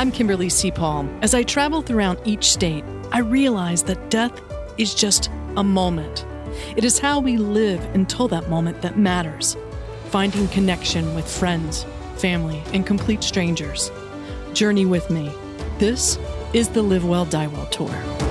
I'm Kimberly C. Paul. As I travel throughout each state, I realize that death is just a moment. It is how we live until that moment that matters. Finding connection with friends, family, and complete strangers. Journey with me. This is the Live Well, Die Well Tour.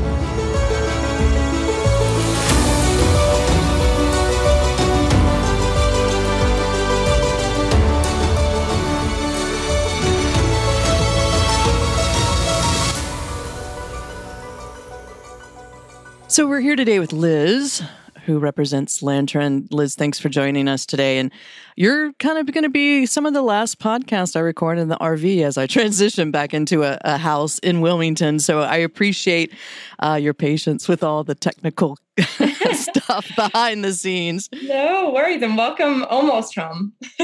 So we're here today with Liz, who represents Lantern. Liz, thanks for joining us today. And you're kind of going to be some of the last podcast I record in the RV as I transition back into a, a house in Wilmington. So I appreciate uh, your patience with all the technical stuff behind the scenes. No worries, and welcome almost home.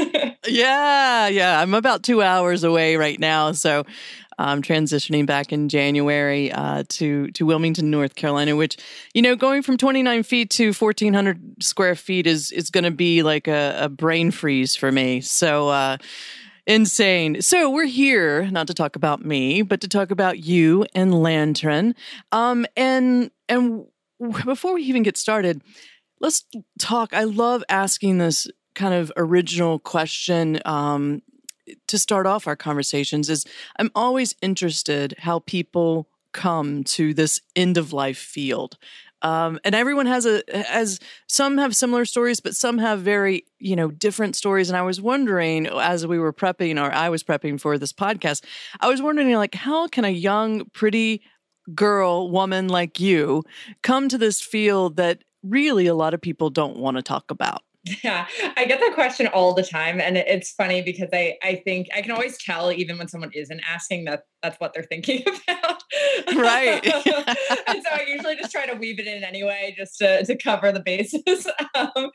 yeah, yeah. I'm about two hours away right now. So um, transitioning back in January uh, to to Wilmington, North Carolina, which you know, going from 29 feet to 1,400 square feet is is going to be like a, a, brain freeze for me. So. Uh, insane. So we're here not to talk about me, but to talk about you and Lantern. Um, and and before we even get started, let's talk. I love asking this kind of original question um, to start off our conversations is I'm always interested how people come to this end of life field. Um, and everyone has a as some have similar stories, but some have very you know different stories. And I was wondering as we were prepping, or I was prepping for this podcast, I was wondering like how can a young, pretty girl, woman like you come to this field that really a lot of people don't want to talk about? Yeah, I get that question all the time, and it's funny because I I think I can always tell even when someone isn't asking that that's what they're thinking about. Right. and so I usually just try to weave it in anyway, just to to cover the bases. um,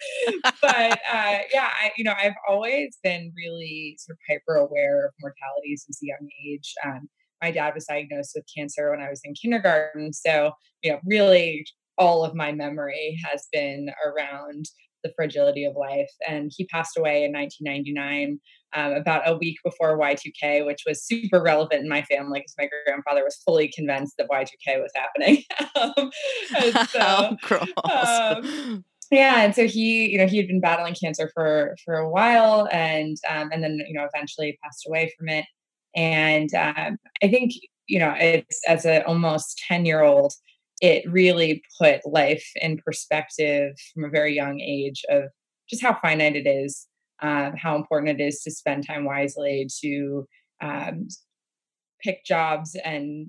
but uh, yeah, I you know I've always been really sort of hyper aware of mortality since a young age. Um, my dad was diagnosed with cancer when I was in kindergarten, so you know really all of my memory has been around the fragility of life. And he passed away in 1999, um, about a week before Y2K, which was super relevant in my family because my grandfather was fully convinced that Y2K was happening. um, so, um, yeah, and so he, you know, he had been battling cancer for for a while, and um, and then you know eventually passed away from it. And um, I think you know, it's as a almost ten year old, it really put life in perspective from a very young age of just how finite it is, uh, how important it is to spend time wisely, to um, pick jobs and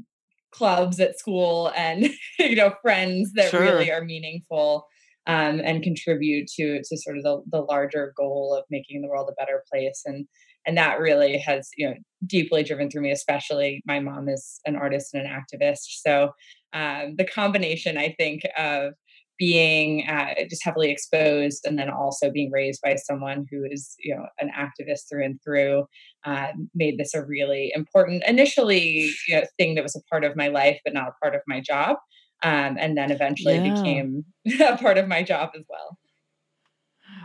clubs at school and you know friends that sure. really are meaningful um, and contribute to to sort of the, the larger goal of making the world a better place and and that really has you know deeply driven through me especially my mom is an artist and an activist so um, the combination, I think, of being uh, just heavily exposed and then also being raised by someone who is you know an activist through and through uh, made this a really important initially you know, thing that was a part of my life but not a part of my job um, and then eventually yeah. became a part of my job as well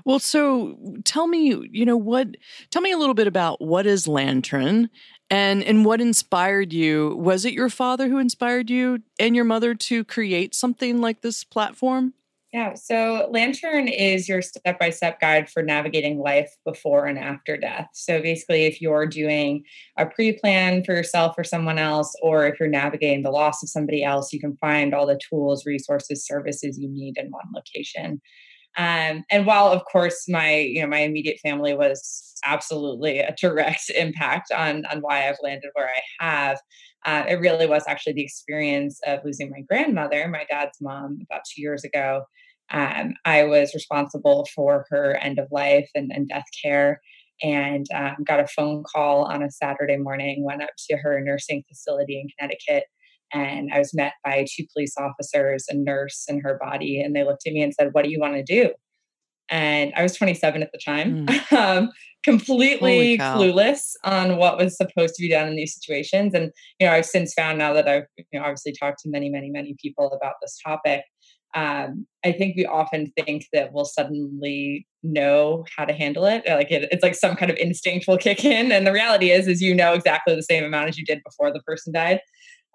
well, so tell me, you know, what tell me a little bit about what is Lantern and and what inspired you? Was it your father who inspired you and your mother to create something like this platform? Yeah, so Lantern is your step by step guide for navigating life before and after death. So basically, if you're doing a pre plan for yourself or someone else, or if you're navigating the loss of somebody else, you can find all the tools, resources, services you need in one location. Um, and while, of course, my you know my immediate family was absolutely a direct impact on on why I've landed where I have, uh, it really was actually the experience of losing my grandmother, my dad's mom, about two years ago. Um, I was responsible for her end of life and, and death care, and um, got a phone call on a Saturday morning. Went up to her nursing facility in Connecticut and I was met by two police officers, a nurse, and her body. And they looked at me and said, What do you want to do? And I was 27 at the time, mm. um, completely clueless on what was supposed to be done in these situations. And, you know, I've since found now that I've, you know, obviously talked to many, many, many people about this topic, um, I think we often think that we'll suddenly know how to handle it. Like it, it's like some kind of instinct will kick in, and the reality is, is you know exactly the same amount as you did before the person died.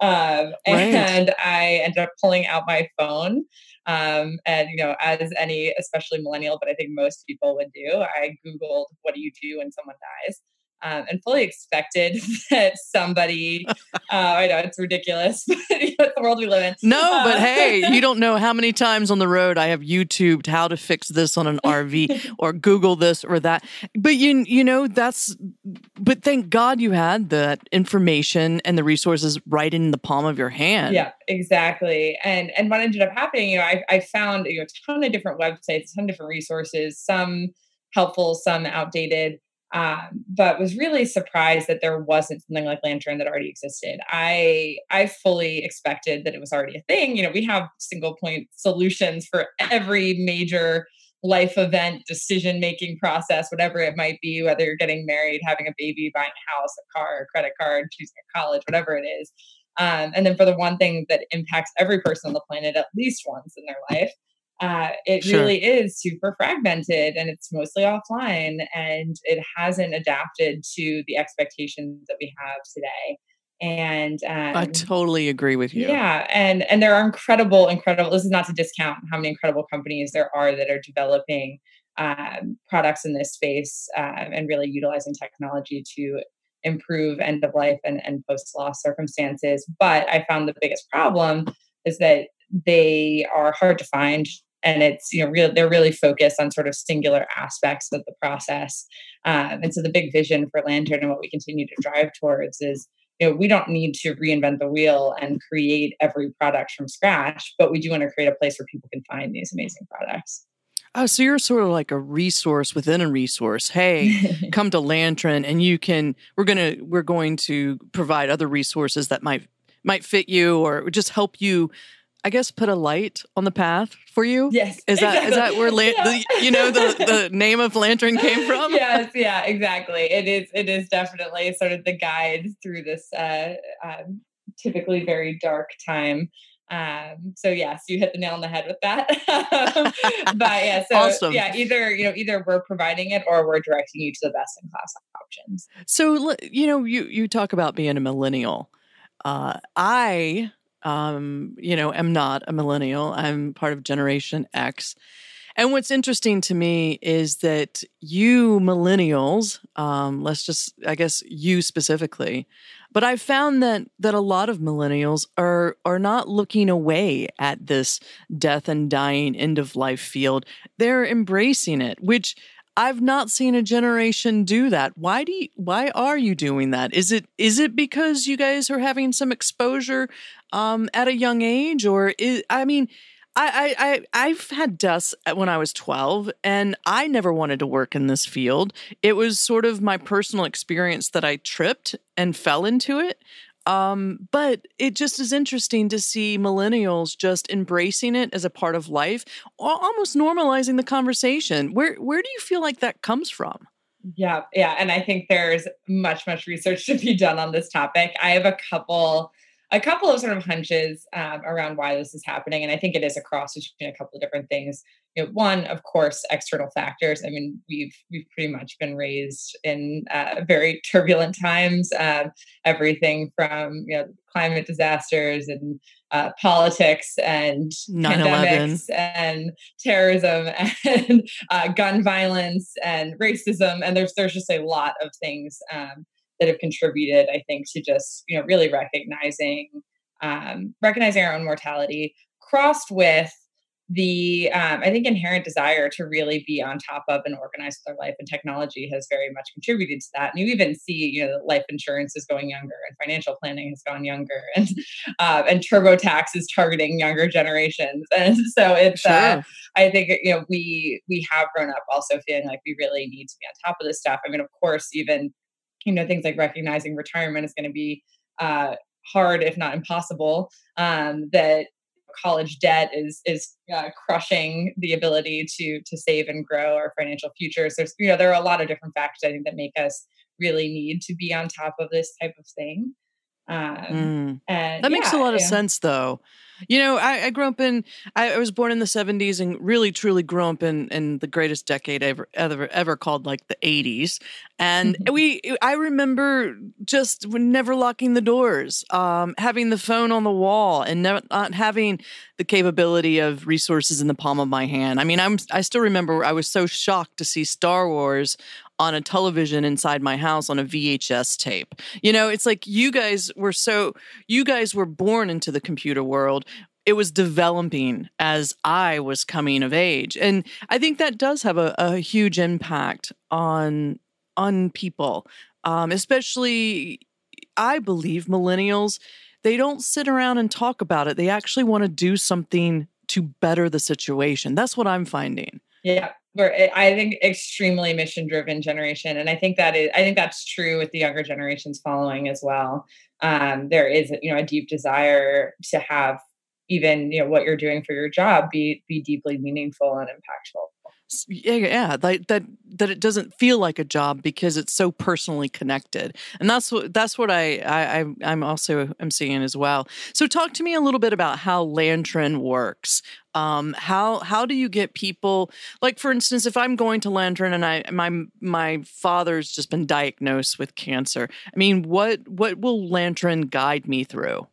Um, right. And I ended up pulling out my phone. Um, and, you know, as any, especially millennial, but I think most people would do, I Googled, what do you do when someone dies? Um, and fully expected that somebody, uh, I know it's ridiculous, but the world we live in. No, but uh, hey, you don't know how many times on the road I have YouTubed how to fix this on an RV or Google this or that. But you, you know, that's, but thank God you had that information and the resources right in the palm of your hand. Yeah, exactly. And, and what ended up happening, you know, I, I found you know, a ton of different websites, a ton of different resources, some helpful, some outdated um, but was really surprised that there wasn't something like Lantern that already existed. I I fully expected that it was already a thing. You know, we have single point solutions for every major life event, decision making process, whatever it might be, whether you're getting married, having a baby, buying a house, a car, a credit card, choosing a college, whatever it is. Um, and then for the one thing that impacts every person on the planet at least once in their life, uh, it sure. really is super fragmented and it's mostly offline and it hasn't adapted to the expectations that we have today. And um, i totally agree with you. yeah and and there are incredible incredible this is not to discount how many incredible companies there are that are developing um, products in this space uh, and really utilizing technology to improve end of life and, and post loss circumstances. But i found the biggest problem is that they are hard to find and it's you know real they're really focused on sort of singular aspects of the process um, and so the big vision for lantern and what we continue to drive towards is you know we don't need to reinvent the wheel and create every product from scratch but we do want to create a place where people can find these amazing products Oh, so you're sort of like a resource within a resource. Hey, come to Lantern and you can we're going to we're going to provide other resources that might might fit you or just help you I guess put a light on the path for you. Yes, is that exactly. is that where la- yeah. the, you know the the name of lantern came from? yes, yeah, exactly. It is it is definitely sort of the guide through this uh, um, typically very dark time. Um, so yes, you hit the nail on the head with that. but yeah, so awesome. yeah, either you know either we're providing it or we're directing you to the best in class options. So you know you you talk about being a millennial. Uh, I um, you know, am not a millennial. I'm part of Generation X. And what's interesting to me is that you millennials, um, let's just, I guess, you specifically, but I've found that that a lot of millennials are are not looking away at this death and dying end of life field. They're embracing it, which I've not seen a generation do that. Why do you, why are you doing that? Is it is it because you guys are having some exposure um, at a young age, or is I mean, I I, I I've had dust when I was twelve, and I never wanted to work in this field. It was sort of my personal experience that I tripped and fell into it. Um, but it just is interesting to see millennials just embracing it as a part of life, almost normalizing the conversation. Where where do you feel like that comes from? Yeah, yeah, and I think there's much much research to be done on this topic. I have a couple a couple of sort of hunches um, around why this is happening, and I think it is a cross between a couple of different things. You know, one, of course, external factors. I mean, we've we've pretty much been raised in uh, very turbulent times. Uh, everything from you know climate disasters and uh, politics and 9/11. pandemics and terrorism and uh, gun violence and racism, and there's there's just a lot of things um, that have contributed, I think, to just you know really recognizing um, recognizing our own mortality, crossed with the um, I think inherent desire to really be on top of and organized with our life and technology has very much contributed to that. And you even see, you know, life insurance is going younger and financial planning has gone younger, and uh, and TurboTax is targeting younger generations. And so it's uh, sure. uh, I think you know we we have grown up also feeling like we really need to be on top of this stuff. I mean, of course, even you know things like recognizing retirement is going to be uh, hard if not impossible um, that college debt is is uh, crushing the ability to to save and grow our financial futures there's you know there are a lot of different factors i think that make us really need to be on top of this type of thing um, mm. and, that makes yeah, a lot of yeah. sense though You know, I, I grew up in, I, I, was born in the 70s and really truly grew up in, in the greatest decade ever, ever, ever called like the 80s. And mm-hmm. we, I remember just never locking the doors, um, having the phone on the wall and never, not having the capability of resources in the palm of my hand. I mean, I'm, I still remember I was so shocked to see Star Wars on a television inside my house on a VHS tape. You know, it's like you guys were so, you guys were born into the computer world. It was developing as I was coming of age. And I think that does have a, a huge impact on on people. Um, especially I believe millennials, they don't sit around and talk about it. They actually want to do something to better the situation. That's what I'm finding. Yeah, we're eh, I think extremely mission driven generation, and I think that is I think that's true with the younger generations following as well. Um, there is you know a deep desire to have even you know what you're doing for your job be be deeply meaningful and impactful yeah, yeah, that that that it doesn't feel like a job because it's so personally connected, and that's what that's what I I I'm also i'm seeing as well. So, talk to me a little bit about how Lantern works. Um, how how do you get people like, for instance, if I'm going to Lantern and I my my father's just been diagnosed with cancer. I mean, what what will Lantern guide me through?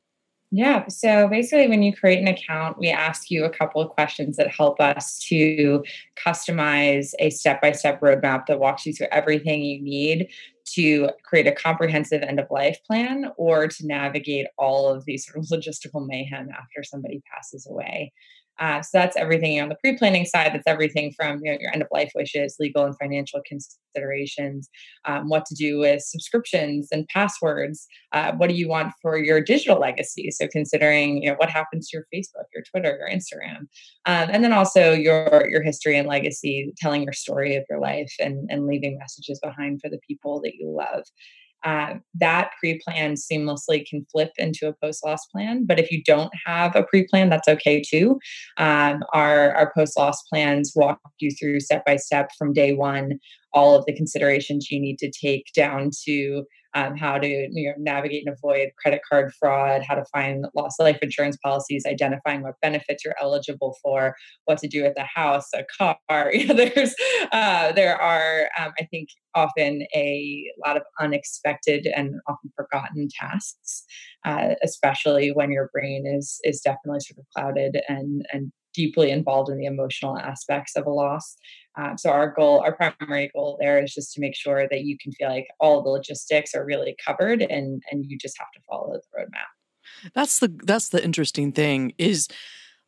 Yeah. So basically, when you create an account, we ask you a couple of questions that help us to customize a step by step roadmap that walks you through everything you need to create a comprehensive end of life plan or to navigate all of these sort of logistical mayhem after somebody passes away. Uh, so that's everything on the pre-planning side. That's everything from you know, your end of life wishes, legal and financial considerations, um, what to do with subscriptions and passwords. Uh, what do you want for your digital legacy? So considering you know what happens to your Facebook, your Twitter, your Instagram, um, and then also your your history and legacy, telling your story of your life and and leaving messages behind for the people that you love. Uh, that pre-plan seamlessly can flip into a post-loss plan. But if you don't have a pre-plan, that's okay too. Um, our our post-loss plans walk you through step by step from day one all of the considerations you need to take down to um, how to you know, navigate and avoid credit card fraud, how to find lost life insurance policies, identifying what benefits you're eligible for, what to do with a house, a car. You know, there's uh, there are um, I think often a lot of unexpected and often forgotten tasks, uh, especially when your brain is is definitely sort of clouded and and deeply involved in the emotional aspects of a loss. Um, so our goal, our primary goal there is just to make sure that you can feel like all the logistics are really covered and and you just have to follow the roadmap. That's the that's the interesting thing is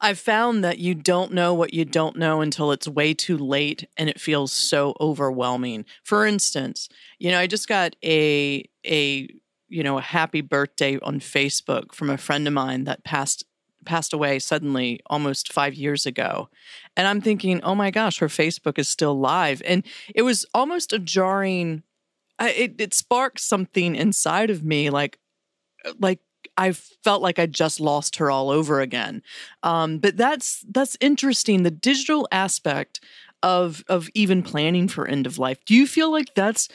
I've found that you don't know what you don't know until it's way too late and it feels so overwhelming. For instance, you know, I just got a a you know, a happy birthday on Facebook from a friend of mine that passed passed away suddenly almost five years ago. And I'm thinking, oh my gosh, her Facebook is still live. And it was almost a jarring, it, it sparked something inside of me like, like, I felt like I just lost her all over again. Um, but that's that's interesting. The digital aspect of of even planning for end of life. Do you feel like that's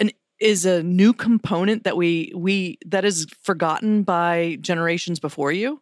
an is a new component that we we that is forgotten by generations before you?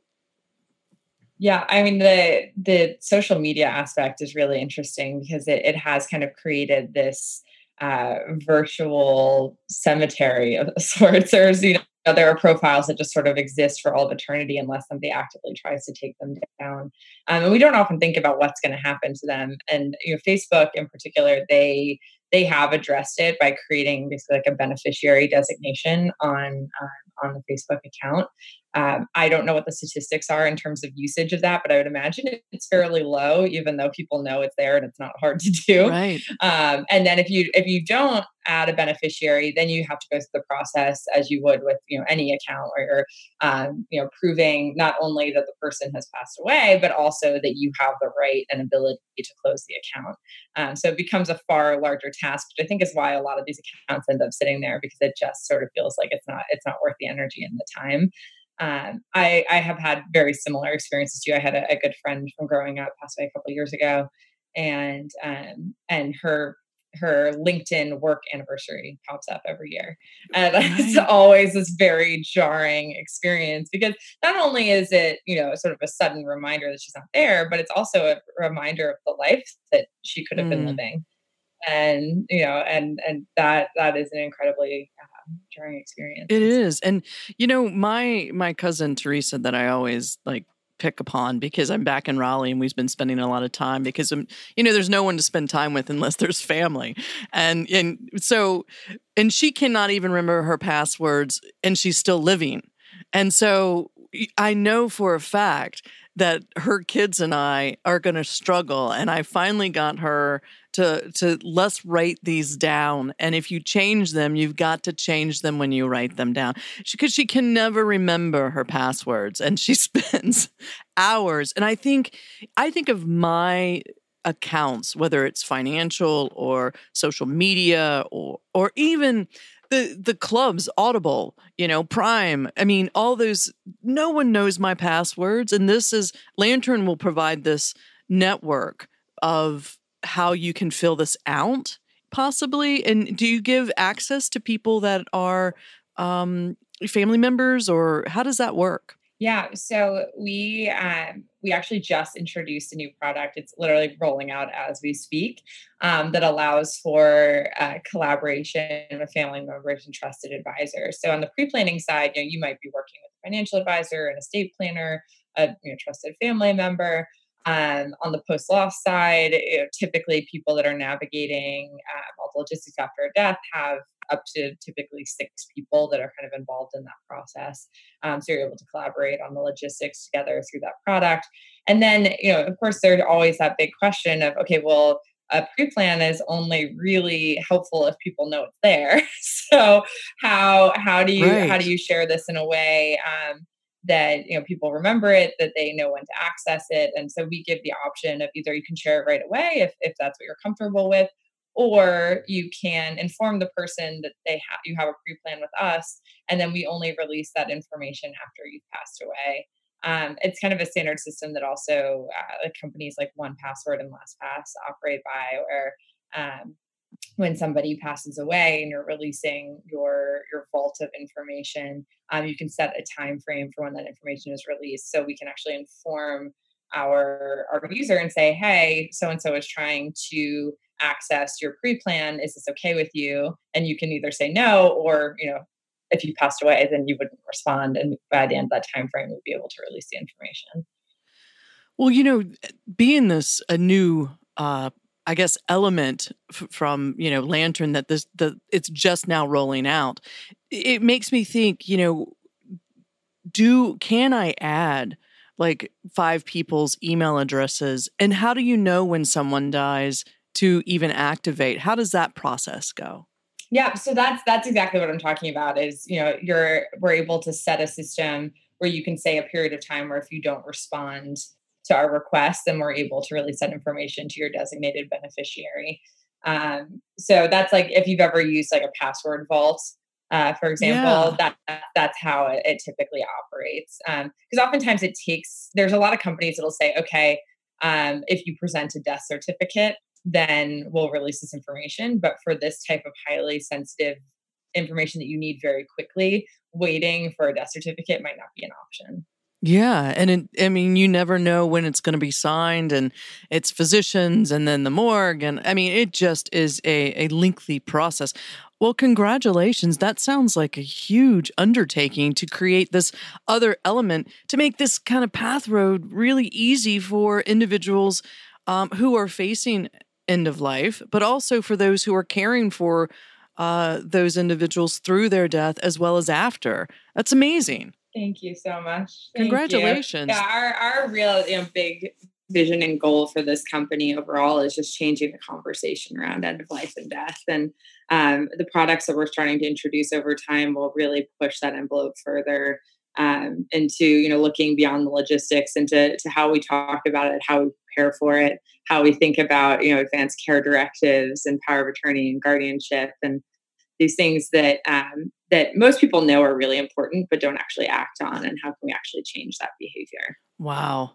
Yeah, I mean the the social media aspect is really interesting because it, it has kind of created this uh, virtual cemetery of sorts. There's you know there are profiles that just sort of exist for all of eternity unless somebody actively tries to take them down, um, and we don't often think about what's going to happen to them. And you know, Facebook in particular, they they have addressed it by creating basically like a beneficiary designation on uh, on the Facebook account. Um, I don't know what the statistics are in terms of usage of that, but I would imagine it's fairly low, even though people know it's there and it's not hard to do. Right. Um, and then if you if you don't add a beneficiary, then you have to go through the process as you would with you know any account where you're um, you know proving not only that the person has passed away, but also that you have the right and ability to close the account. Um, so it becomes a far larger task, which I think is why a lot of these accounts end up sitting there because it just sort of feels like it's not it's not worth the energy and the time. Um, I, I have had very similar experiences too. I had a, a good friend from growing up passed away a couple years ago, and um, and her her LinkedIn work anniversary pops up every year. And it's always this very jarring experience because not only is it, you know, sort of a sudden reminder that she's not there, but it's also a reminder of the life that she could have mm. been living. And, you know, and and that that is an incredibly uh, jarring experience. It is. And you know, my my cousin Teresa that I always like pick upon because I'm back in Raleigh and we've been spending a lot of time because I'm, um, you know, there's no one to spend time with unless there's family. And and so and she cannot even remember her passwords and she's still living. And so I know for a fact that her kids and I are going to struggle. And I finally got her to to let's write these down. And if you change them, you've got to change them when you write them down because she, she can never remember her passwords, and she spends hours. And I think I think of my accounts, whether it's financial or social media or or even the the clubs audible you know prime i mean all those no one knows my passwords and this is lantern will provide this network of how you can fill this out possibly and do you give access to people that are um, family members or how does that work yeah, so we um, we actually just introduced a new product. It's literally rolling out as we speak. Um, that allows for uh, collaboration with family members and trusted advisors. So on the pre-planning side, you know, you might be working with a financial advisor, an estate planner, a you know, trusted family member. Um, on the post loss side, you know, typically people that are navigating uh, all the logistics after a death have up to typically six people that are kind of involved in that process. Um, so you're able to collaborate on the logistics together through that product. And then, you know, of course, there's always that big question of, okay, well, a pre-plan is only really helpful if people know it's there. so how how do you right. how do you share this in a way um, that you know people remember it, that they know when to access it, and so we give the option of either you can share it right away if if that's what you're comfortable with, or you can inform the person that they have you have a pre-plan with us and then we only release that information after you've passed away. Um, it's kind of a standard system that also uh, companies like 1Password and LastPass operate by where um, when somebody passes away and you're releasing your your vault of information um, you can set a time frame for when that information is released so we can actually inform our our user and say hey so and so is trying to access your pre-plan is this okay with you and you can either say no or you know if you passed away then you wouldn't respond and by the end of that time frame we'd be able to release the information well you know being this a new uh I guess element f- from you know Lantern that this the it's just now rolling out. It makes me think, you know, do can I add like five people's email addresses and how do you know when someone dies to even activate? How does that process go? Yeah, so that's that's exactly what I'm talking about. Is you know you're we're able to set a system where you can say a period of time where if you don't respond to our request, then we're able to really send information to your designated beneficiary. Um, so that's like if you've ever used like a password vault, uh, for example, yeah. that that's how it, it typically operates. Because um, oftentimes it takes. There's a lot of companies that'll say, okay, um, if you present a death certificate, then we'll release this information. But for this type of highly sensitive information that you need very quickly, waiting for a death certificate might not be an option. Yeah, and it, I mean, you never know when it's going to be signed, and it's physicians, and then the morgue, and I mean, it just is a a lengthy process. Well, congratulations! That sounds like a huge undertaking to create this other element to make this kind of path road really easy for individuals um, who are facing end of life, but also for those who are caring for uh, those individuals through their death as well as after. That's amazing. Thank you so much. Thank Congratulations. You. Yeah, our, our real you know, big vision and goal for this company overall is just changing the conversation around end of life and death. And um, the products that we're starting to introduce over time will really push that envelope further um, into you know looking beyond the logistics into to how we talk about it, how we prepare for it, how we think about you know advanced care directives and power of attorney and guardianship and these things that um, that most people know are really important but don't actually act on and how can we actually change that behavior wow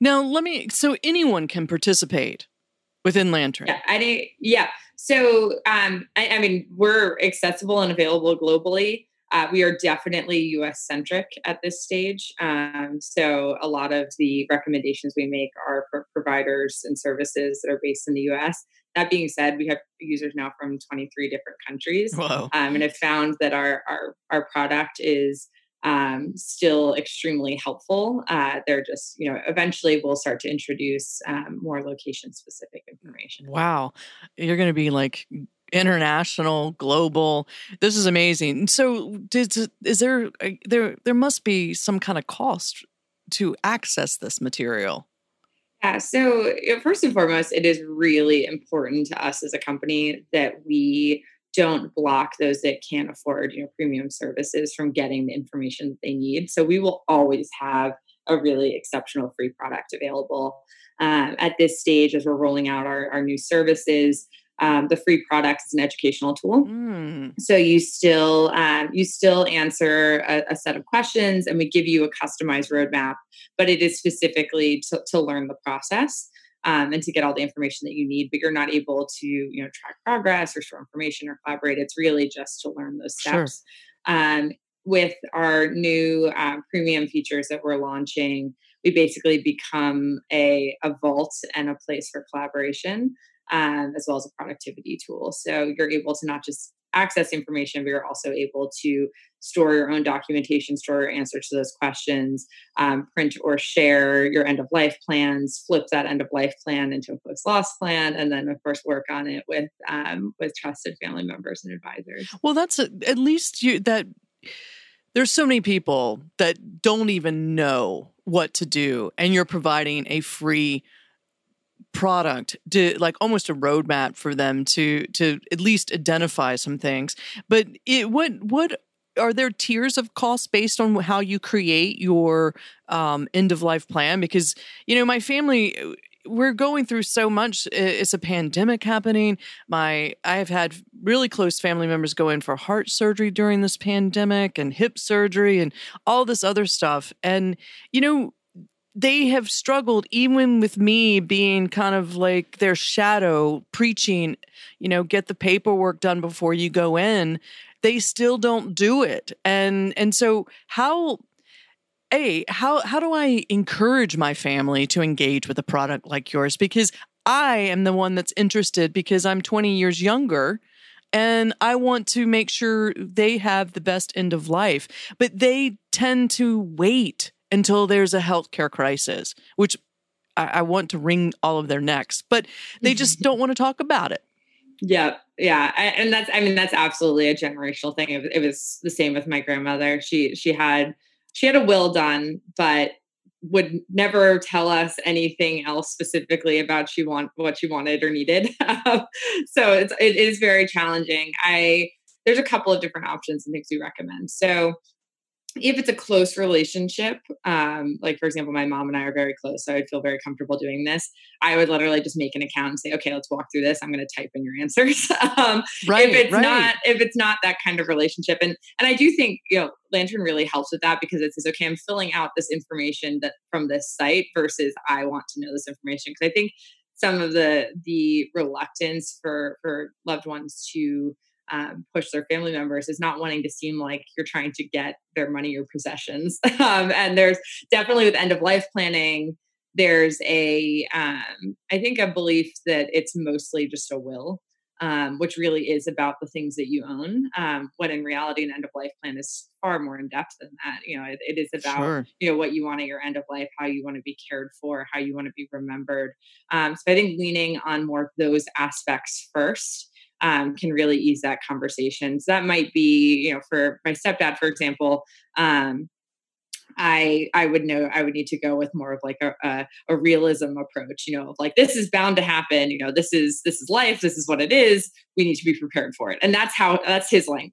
now let me so anyone can participate within lantern yeah I, yeah So, um, I, I, mean, we're accessible and available globally. Uh, we are definitely US centric at this stage. Um, so, a lot of the recommendations we make are for providers and services that are based in the US. That being said, we have users now from 23 different countries um, and have found that our, our, our product is um, still extremely helpful. Uh, they're just, you know, eventually we'll start to introduce um, more location specific information. Wow. You're going to be like international, global. This is amazing. So, did, is there, uh, there, there must be some kind of cost to access this material? Yeah, so first and foremost, it is really important to us as a company that we don't block those that can't afford you know premium services from getting the information that they need. So we will always have a really exceptional free product available um, at this stage as we're rolling out our, our new services um, the free product is an educational tool mm. so you still um, you still answer a, a, set of questions and we give you a customized roadmap but it is specifically to, to learn the process um, and to get all the information that you need, but you're not able to, you know, track progress or store information or collaborate. It's really just to learn those steps. Sure. Um, with our new uh, premium features that we're launching, we basically become a, a vault and a place for collaboration, um, as well as a productivity tool. So you're able to not just access information, but you're also able to store your own documentation, store your answers to those questions, um, print or share your end of life plans, flip that end of life plan into a post loss plan, and then of course work on it with um, with trusted family members and advisors. Well, that's a, at least you that there's so many people that don't even know what to do, and you're providing a free product to like almost a roadmap for them to to at least identify some things. But it what what are there tiers of costs based on how you create your um, end of life plan? Because you know my family we're going through so much it's a pandemic happening. My i've had really close family members go in for heart surgery during this pandemic and hip surgery and all this other stuff. And you know they have struggled even with me being kind of like their shadow preaching you know get the paperwork done before you go in. They still don't do it. And and so how a how how do i encourage my family to engage with a product like yours? Because i am the one that's interested because i'm 20 years younger and I want to make sure they have the best end of life. But they tend to wait until there's a healthcare crisis, which I, I want to wring all of their necks, but they mm-hmm. just don't want to talk about it. Yeah, yeah, and that's I mean that's absolutely a generational thing. It, it was the same with my grandmother. She she had she had a will done, but would never tell us anything else specifically about she want what she wanted or needed. so it's it is very challenging. I there's a couple of different options and things we recommend. So if it's a close relationship, um, like for example, my mom and I are very close, so I would feel very comfortable doing this. I would literally just make an account and say, "Okay, let's walk through this. I'm going to type in your answers." um, right, if it's right. not, if it's not that kind of relationship, and and I do think you know, Lantern really helps with that because it says, "Okay, I'm filling out this information that from this site versus I want to know this information." Because I think some of the the reluctance for for loved ones to um, push their family members is not wanting to seem like you're trying to get their money or possessions. um, and there's definitely with end of life planning, there's a um, I think a belief that it's mostly just a will. Um, which really is about the things that you own. Um, when in reality, an end of life plan is far more in depth than that. You know, it, it is about sure. you know what you want at your end of life, how you want to be cared for, how you want to be remembered. Um, so I think leaning on more of those aspects first um, can really ease that conversation. So that might be, you know, for my stepdad, for example, um, I I would know I would need to go with more of like a, a, a realism approach, you know, like this is bound to happen, you know, this is this is life, this is what it is. We need to be prepared for it, and that's how that's his language.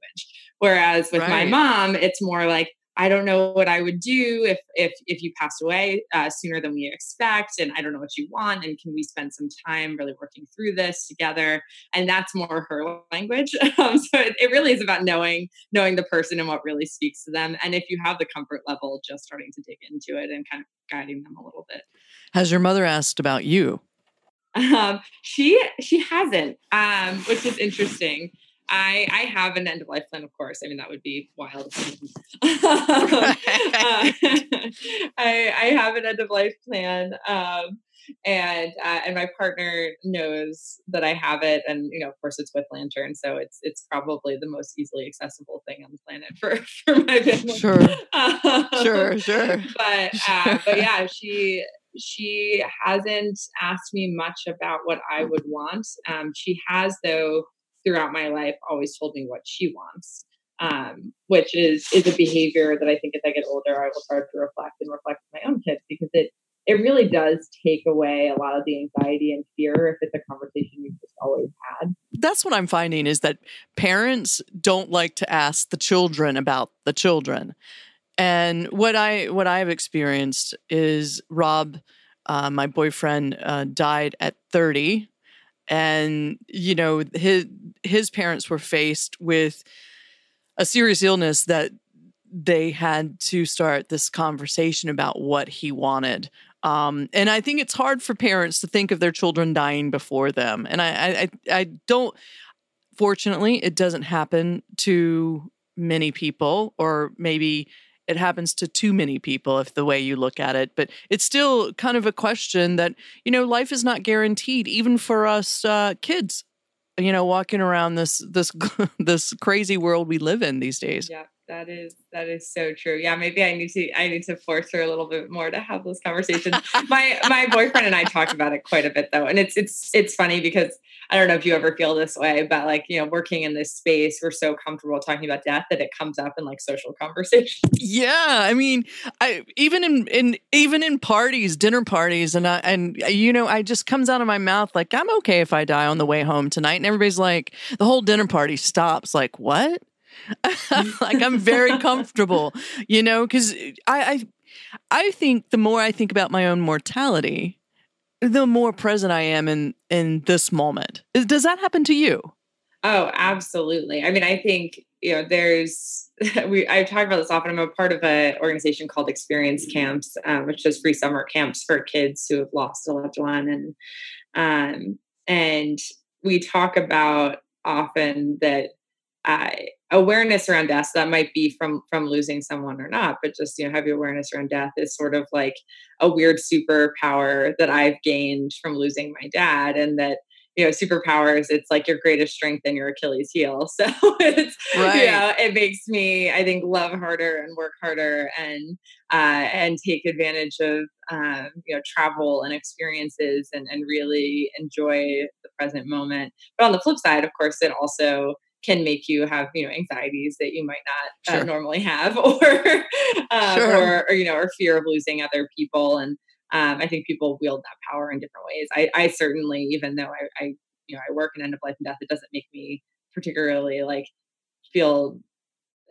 Whereas with right. my mom, it's more like I don't know what I would do if if if you pass away uh, sooner than we expect, and I don't know what you want, and can we spend some time really working through this together? And that's more her language. Um, so it, it really is about knowing knowing the person and what really speaks to them. And if you have the comfort level, just starting to dig into it and kind of guiding them a little bit. Has your mother asked about you? Um, she she hasn't, um, which is interesting. I I have an end of life plan, of course. I mean, that would be wild. uh, I I have an end of life plan, um, and uh, and my partner knows that I have it, and you know, of course, it's with Lantern, so it's it's probably the most easily accessible thing on the planet for for my family. Sure, um, sure, sure. But uh, but yeah, she she hasn't asked me much about what I would want. Um, she has though throughout my life always told me what she wants. Um, which is is a behavior that I think as I get older I will start to reflect and reflect with my own kids because it it really does take away a lot of the anxiety and fear if it's a conversation you've just always had. That's what I'm finding is that parents don't like to ask the children about the children. And what I what I've experienced is Rob, uh, my boyfriend, uh, died at 30, and you know his his parents were faced with a serious illness that they had to start this conversation about what he wanted um, and I think it's hard for parents to think of their children dying before them. And I, I, I don't. Fortunately, it doesn't happen to many people, or maybe it happens to too many people if the way you look at it. But it's still kind of a question that you know life is not guaranteed, even for us uh, kids. You know, walking around this this this crazy world we live in these days. Yeah that is that is so true. Yeah, maybe I need to I need to force her a little bit more to have those conversations. my my boyfriend and I talk about it quite a bit though, and it's it's it's funny because I don't know if you ever feel this way, but like you know, working in this space, we're so comfortable talking about death that it comes up in like social conversations. Yeah, I mean, I even in in even in parties, dinner parties, and I, and you know, I just comes out of my mouth like I'm okay if I die on the way home tonight, and everybody's like, the whole dinner party stops. Like what? like I'm very comfortable, you know, because I, I I think the more I think about my own mortality, the more present I am in in this moment. Does that happen to you? Oh, absolutely. I mean, I think you know, there's we I talk about this often. I'm a part of an organization called Experience Camps, um, which does free summer camps for kids who have lost a loved one, and um, and we talk about often that uh, awareness around death so that might be from from losing someone or not but just you know heavy awareness around death is sort of like a weird superpower that i've gained from losing my dad and that you know superpowers it's like your greatest strength and your achilles heel so it's right. you know it makes me i think love harder and work harder and uh, and take advantage of um, you know travel and experiences and and really enjoy the present moment but on the flip side of course it also can make you have you know anxieties that you might not uh, sure. normally have or, uh, sure. or or you know or fear of losing other people and um, I think people wield that power in different ways. I, I certainly, even though I, I, you know, I work in end of life and death, it doesn't make me particularly like feel.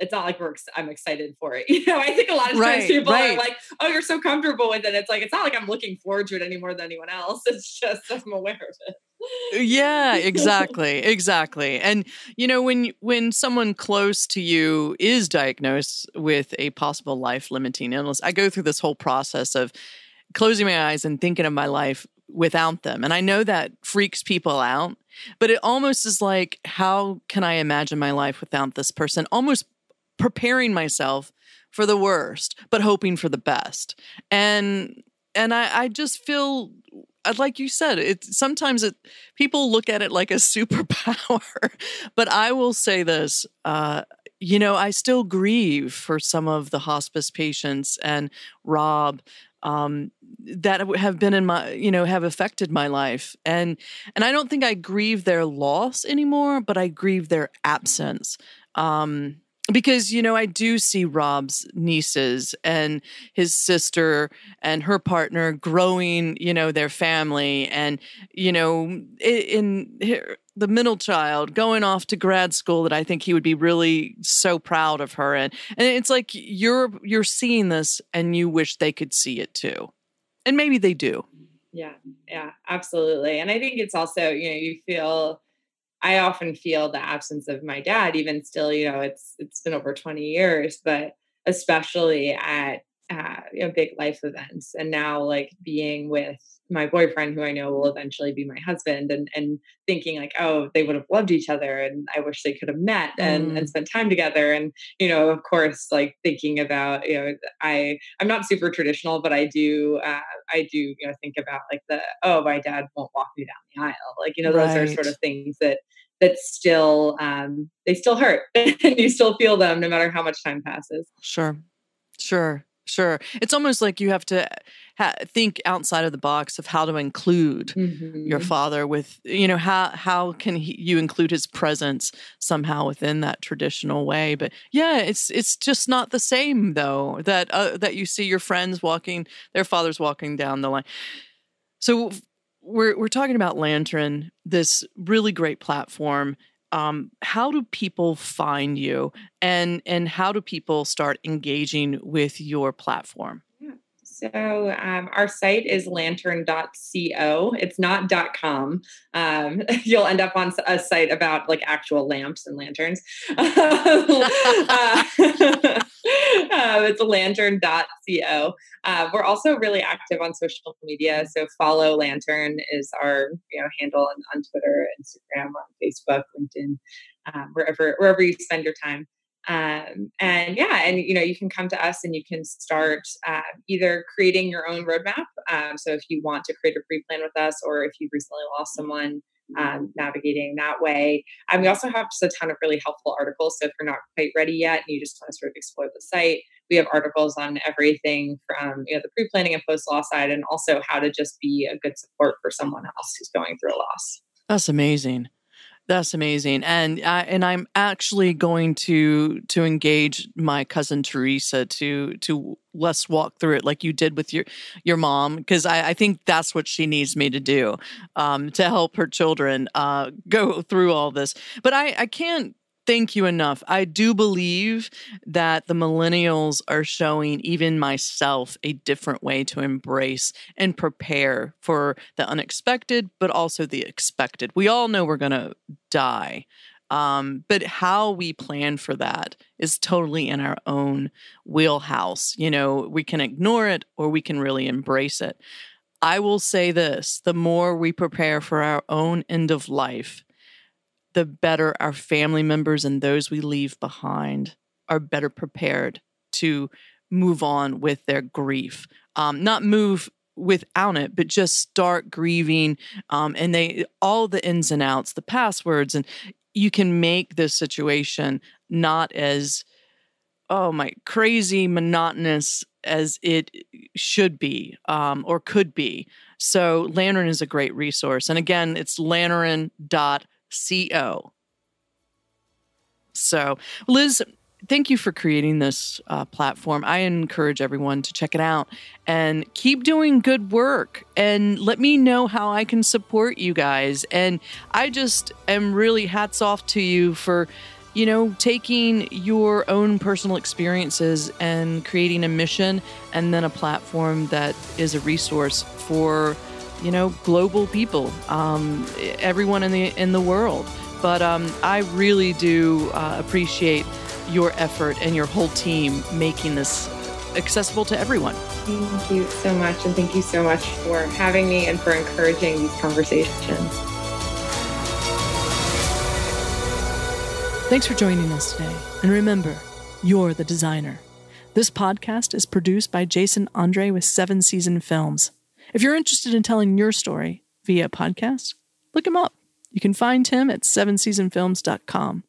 It's not like we're. I'm excited for it. You know, I think a lot of times right, people right. are like, "Oh, you're so comfortable with it." It's like it's not like I'm looking forward to it any more than anyone else. It's just I'm aware of it uh, yeah exactly exactly and you know when when someone close to you is diagnosed with a possible life limiting illness i go through this whole process of closing my eyes and thinking of my life without them and i know that freaks people out but it almost is like how can i imagine my life without this person almost preparing myself for the worst but hoping for the best and and I, I just feel uh, like you said, it sometimes it people look at it like a superpower. but I will say this, uh, you know, I still grieve for some of the hospice patients and Rob um, that have been in my, you know, have affected my life, and and I don't think I grieve their loss anymore, but I grieve their absence. Um, because you know I do see Rob's nieces and his sister and her partner growing, you know, their family, and you know, in, the middle child going off to grad school that I think he would be really so proud of her, and and it's like you're you're seeing this and you wish they could see it too, and maybe they do. Yeah, yeah, absolutely, and I think it's also you know you feel I often feel the absence of my dad, even still, you know, it's it's been over 20 years, but especially at uh, you know, big life events. And now, like being with my boyfriend, who I know will eventually be my husband, and and thinking like, oh, they would have loved each other, and I wish they could have met and mm. and spent time together. And you know, of course, like thinking about you know, I I'm not super traditional, but I do uh, I do you know think about like the oh, my dad won't walk me down the aisle. Like you know, those right. are sort of things that that still um, they still hurt and you still feel them no matter how much time passes sure sure Sure. It's almost like you have to ha- think outside of the box of how to include mm-hmm. your father with, you know, how how can he, you include his presence somehow within that traditional way? But yeah, it's it's just not the same though that uh, that you see your friends walking, their fathers walking down the line. So we're we're talking about Lantern, this really great platform um, how do people find you and and how do people start engaging with your platform so um, our site is lantern.co. It's not .com. Um, you'll end up on a site about like actual lamps and lanterns. uh, uh, it's lantern.co. Uh, we're also really active on social media. So follow Lantern is our you know handle on, on Twitter, Instagram, on Facebook, LinkedIn, um, wherever wherever you spend your time. Um, and yeah, and you know, you can come to us and you can start uh, either creating your own roadmap. Um, so if you want to create a pre-plan with us, or if you've recently lost someone, um, navigating that way. And we also have just a ton of really helpful articles. So if you're not quite ready yet and you just want to sort of explore the site, we have articles on everything from you know the pre-planning and post-loss side, and also how to just be a good support for someone else who's going through a loss. That's amazing. That's amazing, and I, and I'm actually going to to engage my cousin Teresa to to let's walk through it like you did with your your mom because I, I think that's what she needs me to do um, to help her children uh, go through all this. But I I can't thank you enough. I do believe that the millennials are showing even myself a different way to embrace and prepare for the unexpected, but also the expected. We all know we're going to die. Um, but how we plan for that is totally in our own wheelhouse. You know, we can ignore it or we can really embrace it. I will say this the more we prepare for our own end of life, the better our family members and those we leave behind are better prepared to move on with their grief. Um, not move without it, but just start grieving. Um, and they, all the ins and outs, the passwords, and you can make this situation not as, oh my, crazy, monotonous as it should be um, or could be. So Lantern is a great resource. And again, it's lantern.com Co. So, Liz, thank you for creating this uh, platform. I encourage everyone to check it out and keep doing good work and let me know how I can support you guys. And I just am really hats off to you for, you know, taking your own personal experiences and creating a mission and then a platform that is a resource for you know, global people, um, everyone in the in the world. But um, I really do uh, appreciate your effort and your whole team making this accessible to everyone. Thank you so much, and thank you so much for having me and for encouraging these conversations. Thanks for joining us today. And remember, you're the designer. This podcast is produced by Jason Andre with Seven Season Films. If you're interested in telling your story via podcast, look him up. You can find him at sevenseasonfilms.com.